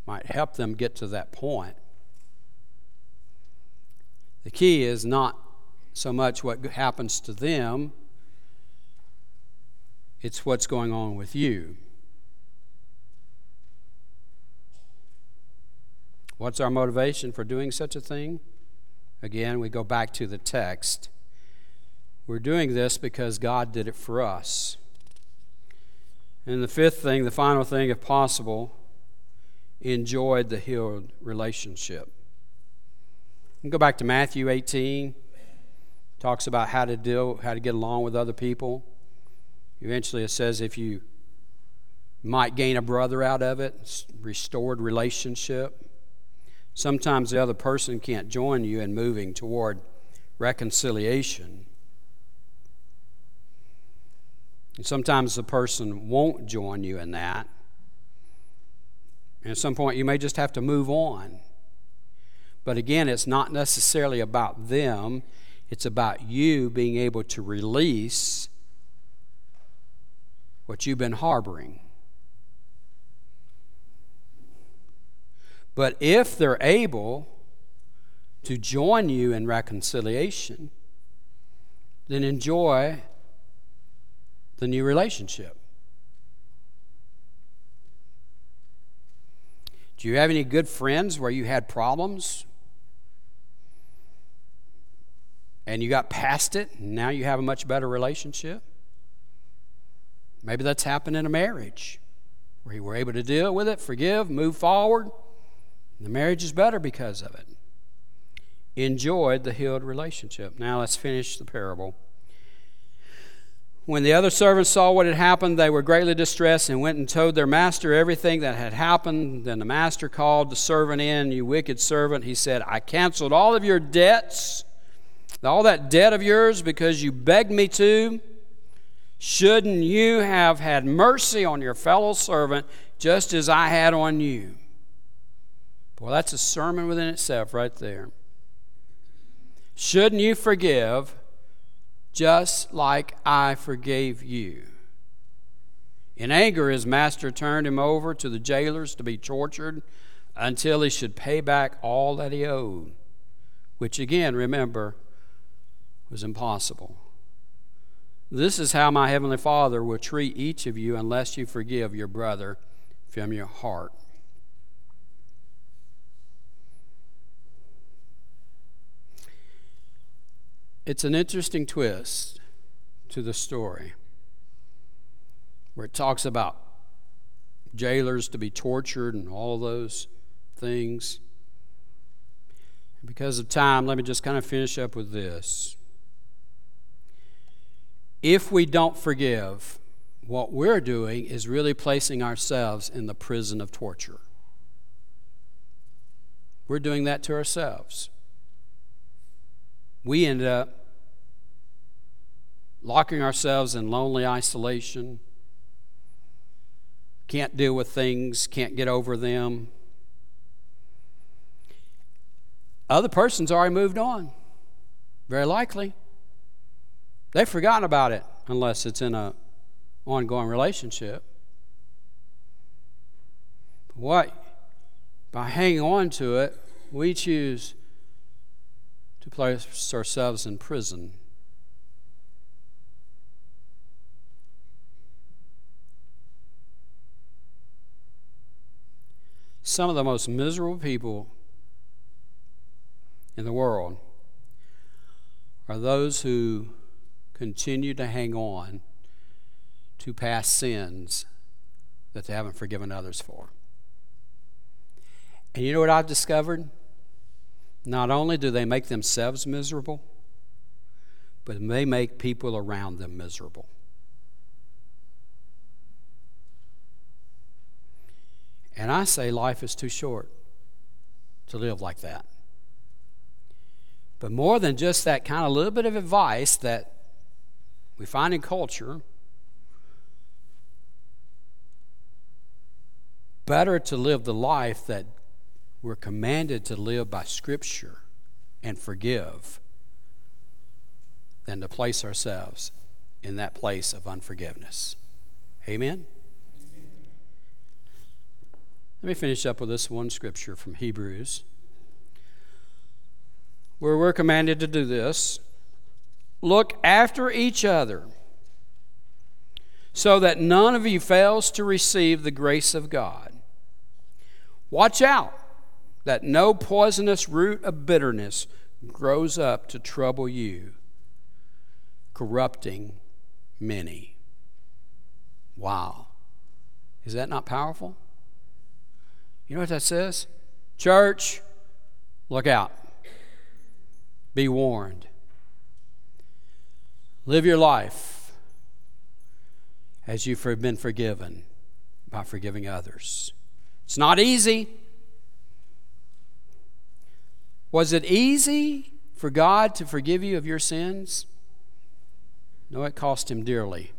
Might help them get to that point. The key is not so much what happens to them, it's what's going on with you. What's our motivation for doing such a thing? Again, we go back to the text. We're doing this because God did it for us. And the fifth thing, the final thing, if possible, enjoyed the healed relationship. go back to Matthew 18. Talks about how to deal, how to get along with other people. Eventually, it says if you might gain a brother out of it, restored relationship. Sometimes the other person can't join you in moving toward reconciliation. And sometimes the person won't join you in that. And at some point, you may just have to move on. But again, it's not necessarily about them, it's about you being able to release what you've been harboring. But if they're able to join you in reconciliation, then enjoy the new relationship. Do you have any good friends where you had problems and you got past it and now you have a much better relationship? Maybe that's happened in a marriage where you were able to deal with it, forgive, move forward. The marriage is better because of it. Enjoyed the healed relationship. Now let's finish the parable. When the other servants saw what had happened, they were greatly distressed and went and told their master everything that had happened. Then the master called the servant in, You wicked servant. He said, I canceled all of your debts, all that debt of yours, because you begged me to. Shouldn't you have had mercy on your fellow servant just as I had on you? Boy, that's a sermon within itself right there. Shouldn't you forgive just like I forgave you? In anger, his master turned him over to the jailers to be tortured until he should pay back all that he owed, which again, remember, was impossible. This is how my Heavenly Father will treat each of you unless you forgive your brother from your heart. It's an interesting twist to the story where it talks about jailers to be tortured and all those things. Because of time, let me just kind of finish up with this. If we don't forgive, what we're doing is really placing ourselves in the prison of torture. We're doing that to ourselves we end up locking ourselves in lonely isolation, can't deal with things, can't get over them. Other person's already moved on. Very likely. They've forgotten about it unless it's in an ongoing relationship. What? By hanging on to it, we choose to place ourselves in prison. Some of the most miserable people in the world are those who continue to hang on to past sins that they haven't forgiven others for. And you know what I've discovered? Not only do they make themselves miserable, but they make people around them miserable. And I say life is too short to live like that. But more than just that kind of little bit of advice that we find in culture, better to live the life that we're commanded to live by Scripture and forgive than to place ourselves in that place of unforgiveness. Amen? Let me finish up with this one scripture from Hebrews, where we're commanded to do this. Look after each other so that none of you fails to receive the grace of God. Watch out that no poisonous root of bitterness grows up to trouble you, corrupting many. Wow. Is that not powerful? You know what that says? Church, look out. Be warned. Live your life as you've been forgiven by forgiving others. It's not easy. Was it easy for God to forgive you of your sins? No, it cost him dearly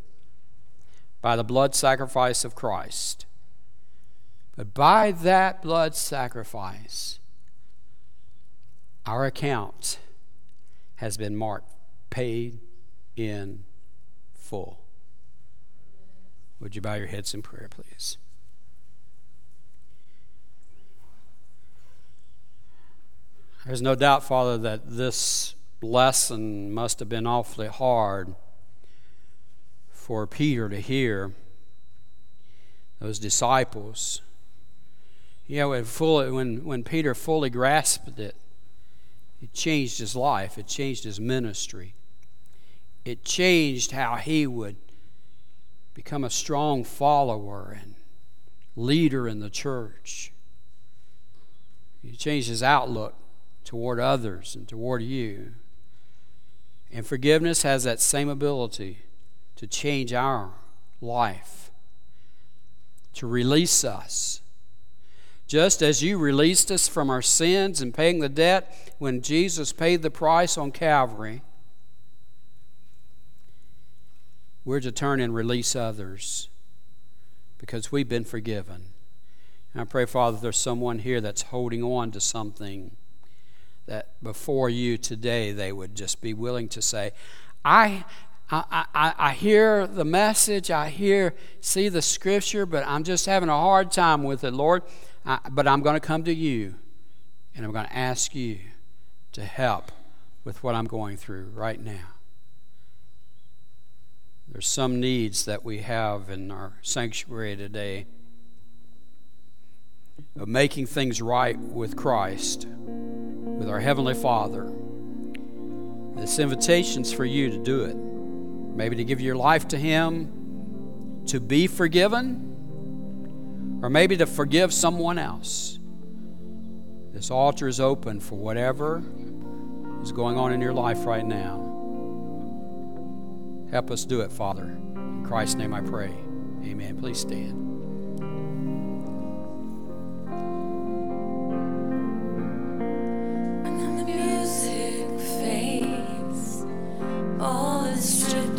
by the blood sacrifice of Christ. But by that blood sacrifice, our account has been marked paid in full. Would you bow your heads in prayer, please? There's no doubt, Father, that this lesson must have been awfully hard for Peter to hear, those disciples. Yeah, when, fully, when, when Peter fully grasped it, it changed his life, it changed his ministry, it changed how he would become a strong follower and leader in the church. It changed his outlook toward others and toward you. And forgiveness has that same ability to change our life, to release us. Just as you released us from our sins and paying the debt when Jesus paid the price on Calvary, we're to turn and release others because we've been forgiven. And I pray, Father, there's someone here that's holding on to something that before you today they would just be willing to say, I, I, I, I hear the message, I hear, see the scripture, but I'm just having a hard time with it, Lord. I, but I'm going to come to you and I'm going to ask you to help with what I'm going through right now. There's some needs that we have in our sanctuary today of making things right with Christ with our Heavenly Father. This invitation's for you to do it. Maybe to give your life to Him, to be forgiven, or maybe to forgive someone else. This altar is open for whatever is going on in your life right now. Help us do it, Father. In Christ's name I pray. Amen. Please stand. just to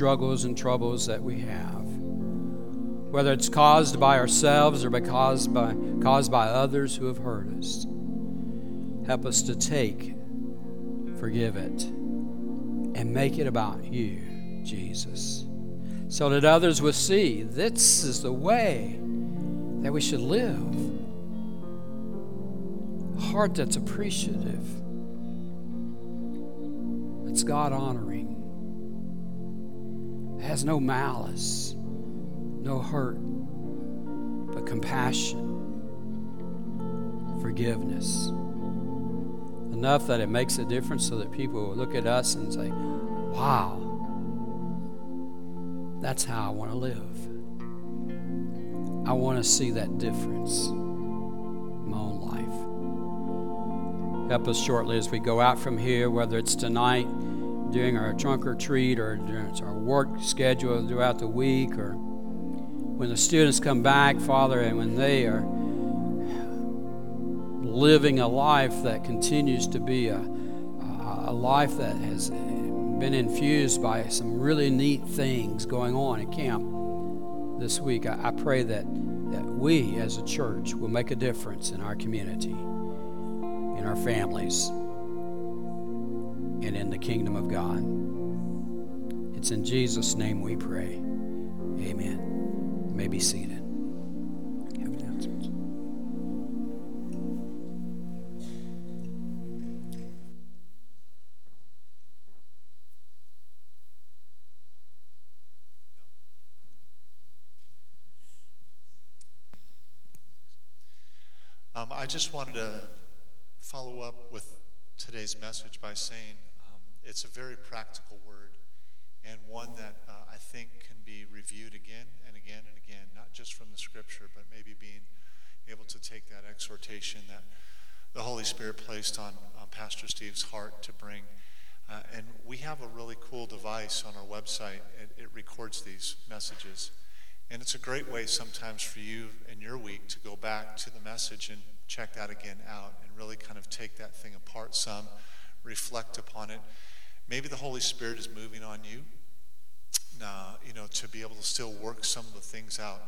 struggles and troubles that we have, whether it's caused by ourselves or by caused by caused by others who have hurt us. Help us to take, forgive it, and make it about you, Jesus, so that others will see this is the way that we should live. A heart that's appreciative, that's God honoring, has no malice, no hurt, but compassion, forgiveness. Enough that it makes a difference so that people will look at us and say, wow, that's how I want to live. I want to see that difference in my own life. Help us shortly as we go out from here, whether it's tonight during our trunk or treat or our work schedule throughout the week or when the students come back, Father, and when they are living a life that continues to be a, a, a life that has been infused by some really neat things going on at camp this week. I, I pray that, that we as a church will make a difference in our community, in our families, and in the kingdom of God. It's in Jesus' name we pray. Amen. You may be seated. Um, I just wanted to follow up with today's message by saying it's a very practical word and one that uh, I think can be reviewed again and again and again, not just from the scripture, but maybe being able to take that exhortation that the Holy Spirit placed on, on Pastor Steve's heart to bring. Uh, and we have a really cool device on our website. It, it records these messages. And it's a great way sometimes for you in your week to go back to the message and check that again out and really kind of take that thing apart some, reflect upon it. Maybe the Holy Spirit is moving on you, uh, you know, to be able to still work some of the things out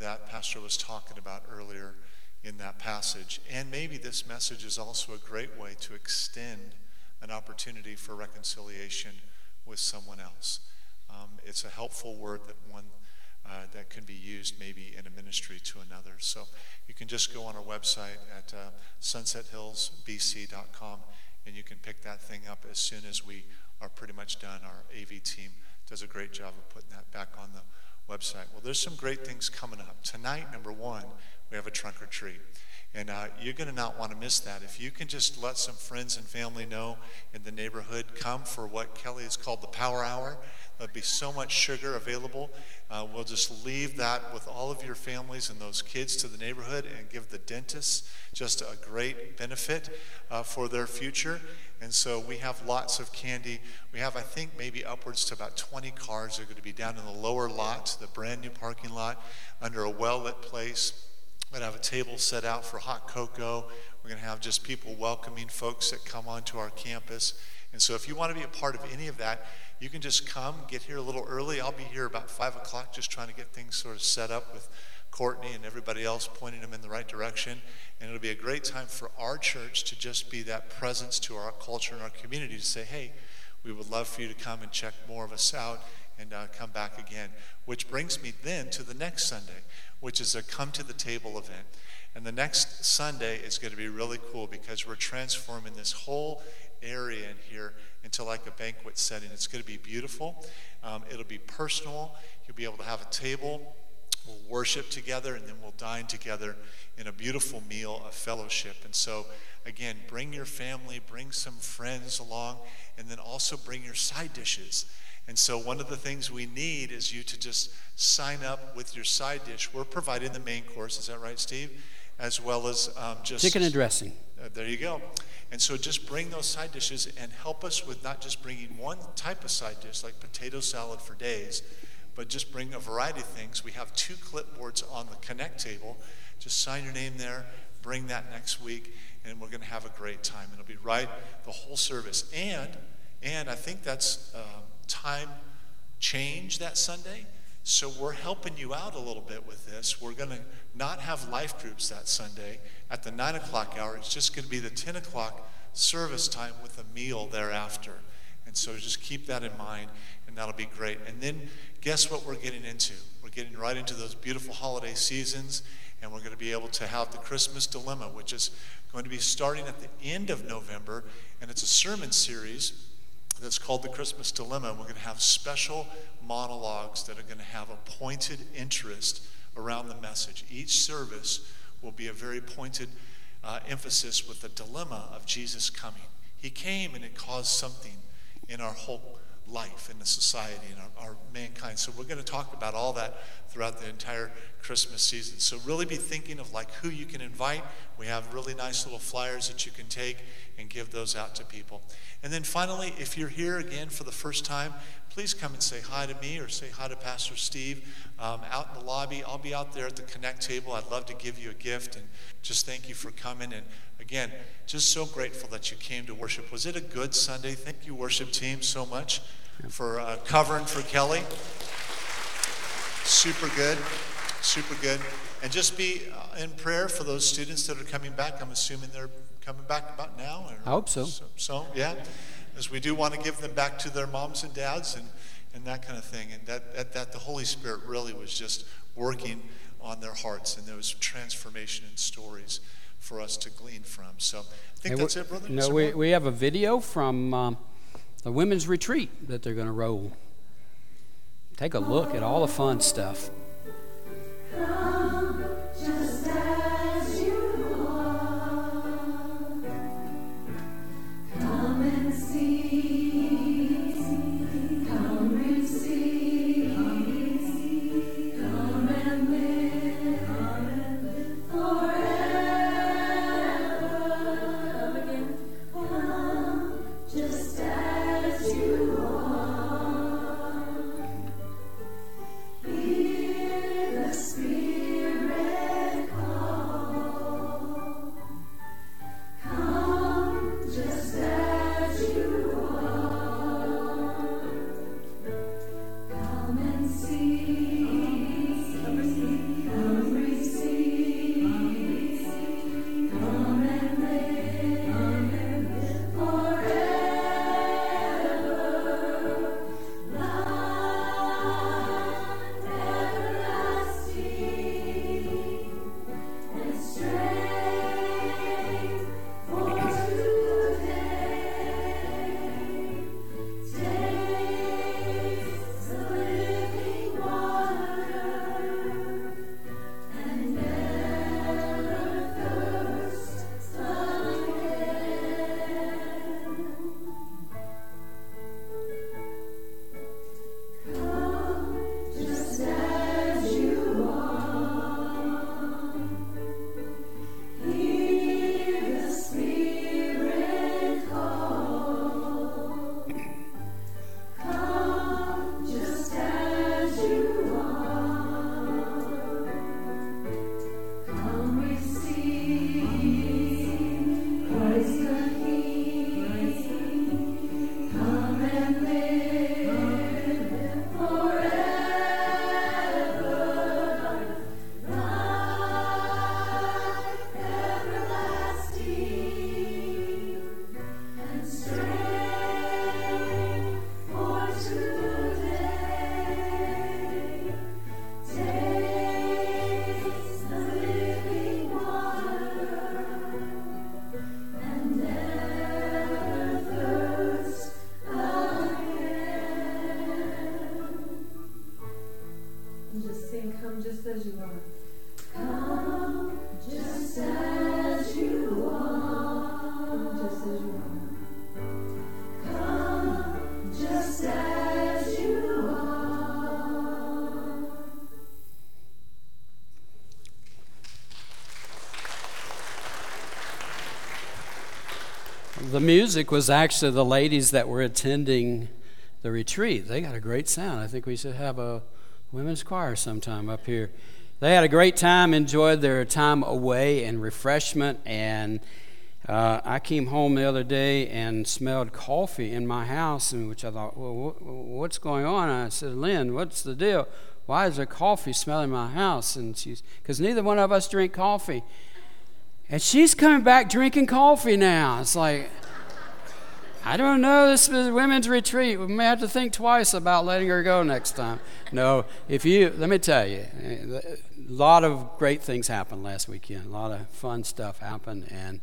that Pastor was talking about earlier in that passage. And maybe this message is also a great way to extend an opportunity for reconciliation with someone else. Um, it's a helpful word that one uh, that can be used maybe in a ministry to another. So you can just go on our website at uh, sunsethillsbc.com and you can pick that thing up as soon as we are pretty much done. Our AV team does a great job of putting that back on the website. Well, there's some great things coming up. Tonight, number one, we have a trunk or treat. And uh, you're going to not want to miss that. If you can just let some friends and family know in the neighborhood, come for what Kelly has called the Power Hour. There'll be so much sugar available. Uh, we'll just leave that with all of your families and those kids to the neighborhood and give the dentists just a great benefit uh, for their future. And so we have lots of candy. We have, I think, maybe upwards to about 20 cars that are going to be down in the lower lot, the brand new parking lot, under a well lit place we're going to have a table set out for hot cocoa. We're going to have just people welcoming folks that come onto our campus. And so if you want to be a part of any of that, you can just come, get here a little early. I'll be here about 5 o'clock just trying to get things sort of set up with Courtney and everybody else pointing them in the right direction. And it'll be a great time for our church to just be that presence to our culture and our community to say, hey, we would love for you to come and check more of us out and uh, come back again. Which brings me then to the next Sunday which is a come to the table event. And the next Sunday is going to be really cool because we're transforming this whole area in here into like a banquet setting. It's going to be beautiful. Um, it'll be personal. You'll be able to have a table. We'll worship together and then we'll dine together in a beautiful meal of fellowship. And so, again, bring your family, bring some friends along, and then also bring your side dishes. And so, one of the things we need is you to just sign up with your side dish. We're providing the main course, is that right, Steve? As well as um, just chicken and dressing. Uh, there you go. And so, just bring those side dishes and help us with not just bringing one type of side dish like potato salad for days, but just bring a variety of things. We have two clipboards on the Connect table. Just sign your name there, bring that next week, and we're going to have a great time. It'll be right the whole service. And and I think that's. Um, time change that Sunday. So we're helping you out a little bit with this. We're going to not have life groups that Sunday at the 9 o'clock hour. It's just going to be the 10 o'clock service time with a meal thereafter. And so just keep that in mind, and that'll be great. And then guess what we're getting into? We're getting right into those beautiful holiday seasons, and we're going to be able to have the Christmas Dilemma, which is going to be starting at the end of November. And it's a sermon series that's called the Christmas Dilemma. We're going to have special monologues that are going to have a pointed interest around the message. Each service will be a very pointed uh, emphasis with the dilemma of Jesus coming. He came and it caused something in our whole life, in the society, and our, our mankind. So we're going to talk about all that throughout the entire Christmas season. So really be thinking of like who you can invite. We have really nice little flyers that you can take and give those out to people. And then finally, if you're here again for the first time, please come and say hi to me or say hi to Pastor Steve um, out in the lobby. I'll be out there at the Connect table. I'd love to give you a gift and just thank you for coming. And again, just so grateful that you came to worship. Was it a good Sunday? Thank you, worship team, so much for uh, covering for Kelly. Super good, super good. And just be uh, in prayer for those students that are coming back. I'm assuming they're coming back about now? I hope so. so. so. yeah. As we do want to give them back to their moms and dads and, and that kind of thing. And that, that, that the Holy Spirit really was just working on their hearts, and there was transformation and stories for us to glean from. So I think hey, that's it, brother. No, we, we have a video from um, the women's retreat that they're going to roll. Take a look at all the fun stuff. The music was actually the ladies that were attending the retreat. They got a great sound. I think we should have a women's choir sometime up here. They had a great time, enjoyed their time away and refreshment. And uh, I came home the other day and smelled coffee in my house, and which I thought, well, what's going on? I said, Lynn, what's the deal? Why is there coffee smelling in my house? And she's, because neither one of us drink coffee. And she's coming back drinking coffee now. It's like, I don't know, this is a women's retreat. We may have to think twice about letting her go next time. No, if you, let me tell you, a lot of great things happened last weekend. A lot of fun stuff happened. And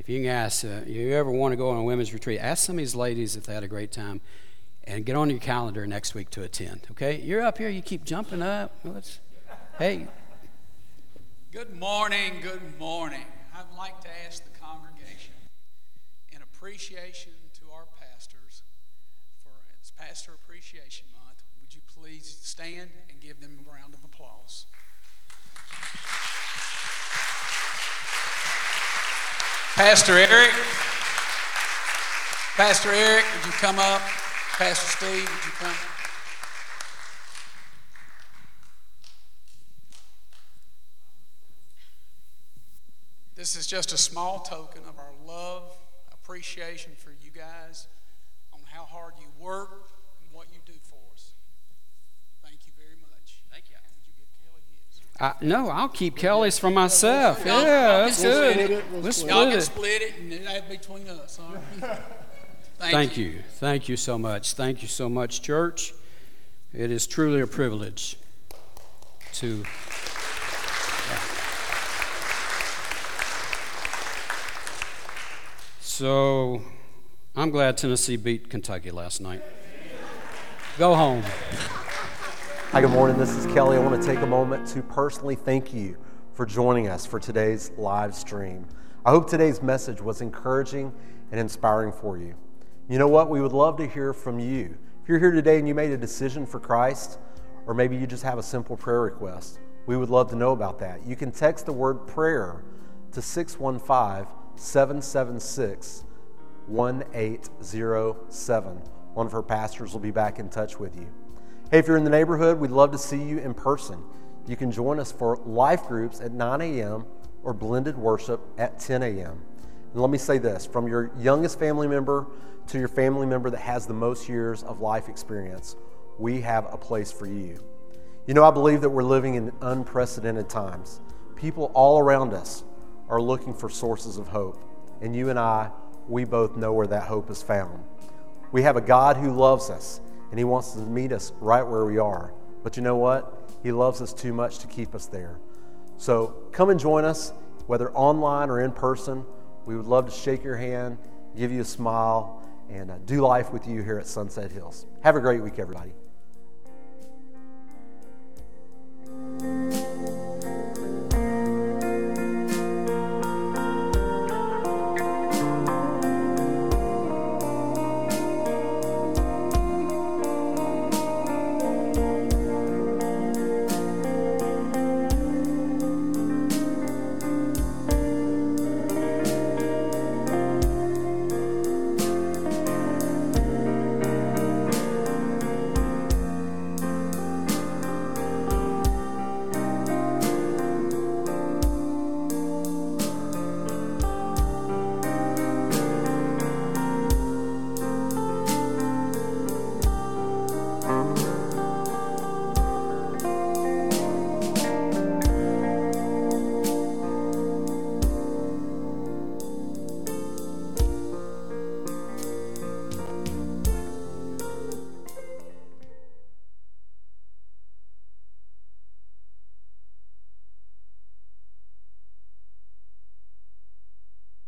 if you can ask, uh, you ever want to go on a women's retreat, ask some of these ladies if they had a great time and get on your calendar next week to attend, okay? You're up here, you keep jumping up. Let's, hey. Good morning, good morning. I'd like to ask the congregation in appreciation to our pastors for it's Pastor Appreciation Month. Would you please stand and give them a round of applause? Pastor Eric, Pastor Eric, would you come up? Pastor Steve, would you come? This is just a small token of our love, appreciation for you guys on how hard you work and what you do for us. Thank you very much. Thank you. And would you give Kelly his? I, no, I'll keep Kelly's for myself. Y'all- Yeah, y'all that's can split good. it. Let's Y'all split can it. split it and that'd be between us, all right? Thank you. Thank you so much. Thank you so much, church. It is truly a privilege to. So, I'm glad Tennessee beat Kentucky last night. Go home. Hi, good morning. This is Kelly. I want to take a moment to personally thank you for joining us for today's live stream. I hope today's message was encouraging and inspiring for you. You know what? We would love to hear from you. If you're here today and you made a decision for Christ, or maybe you just have a simple prayer request, we would love to know about that. You can text the word prayer to 615 776 1807. One of her pastors will be back in touch with you. Hey, if you're in the neighborhood, we'd love to see you in person. You can join us for life groups at 9 a.m. or blended worship at 10 a.m. And let me say this from your youngest family member to your family member that has the most years of life experience, we have a place for you. You know, I believe that we're living in unprecedented times. People all around us are looking for sources of hope. And you and I, we both know where that hope is found. We have a God who loves us, and He wants to meet us right where we are. But you know what? He loves us too much to keep us there. So come and join us, whether online or in person. We would love to shake your hand, give you a smile, and uh, do life with you here at Sunset Hills. Have a great week, everybody.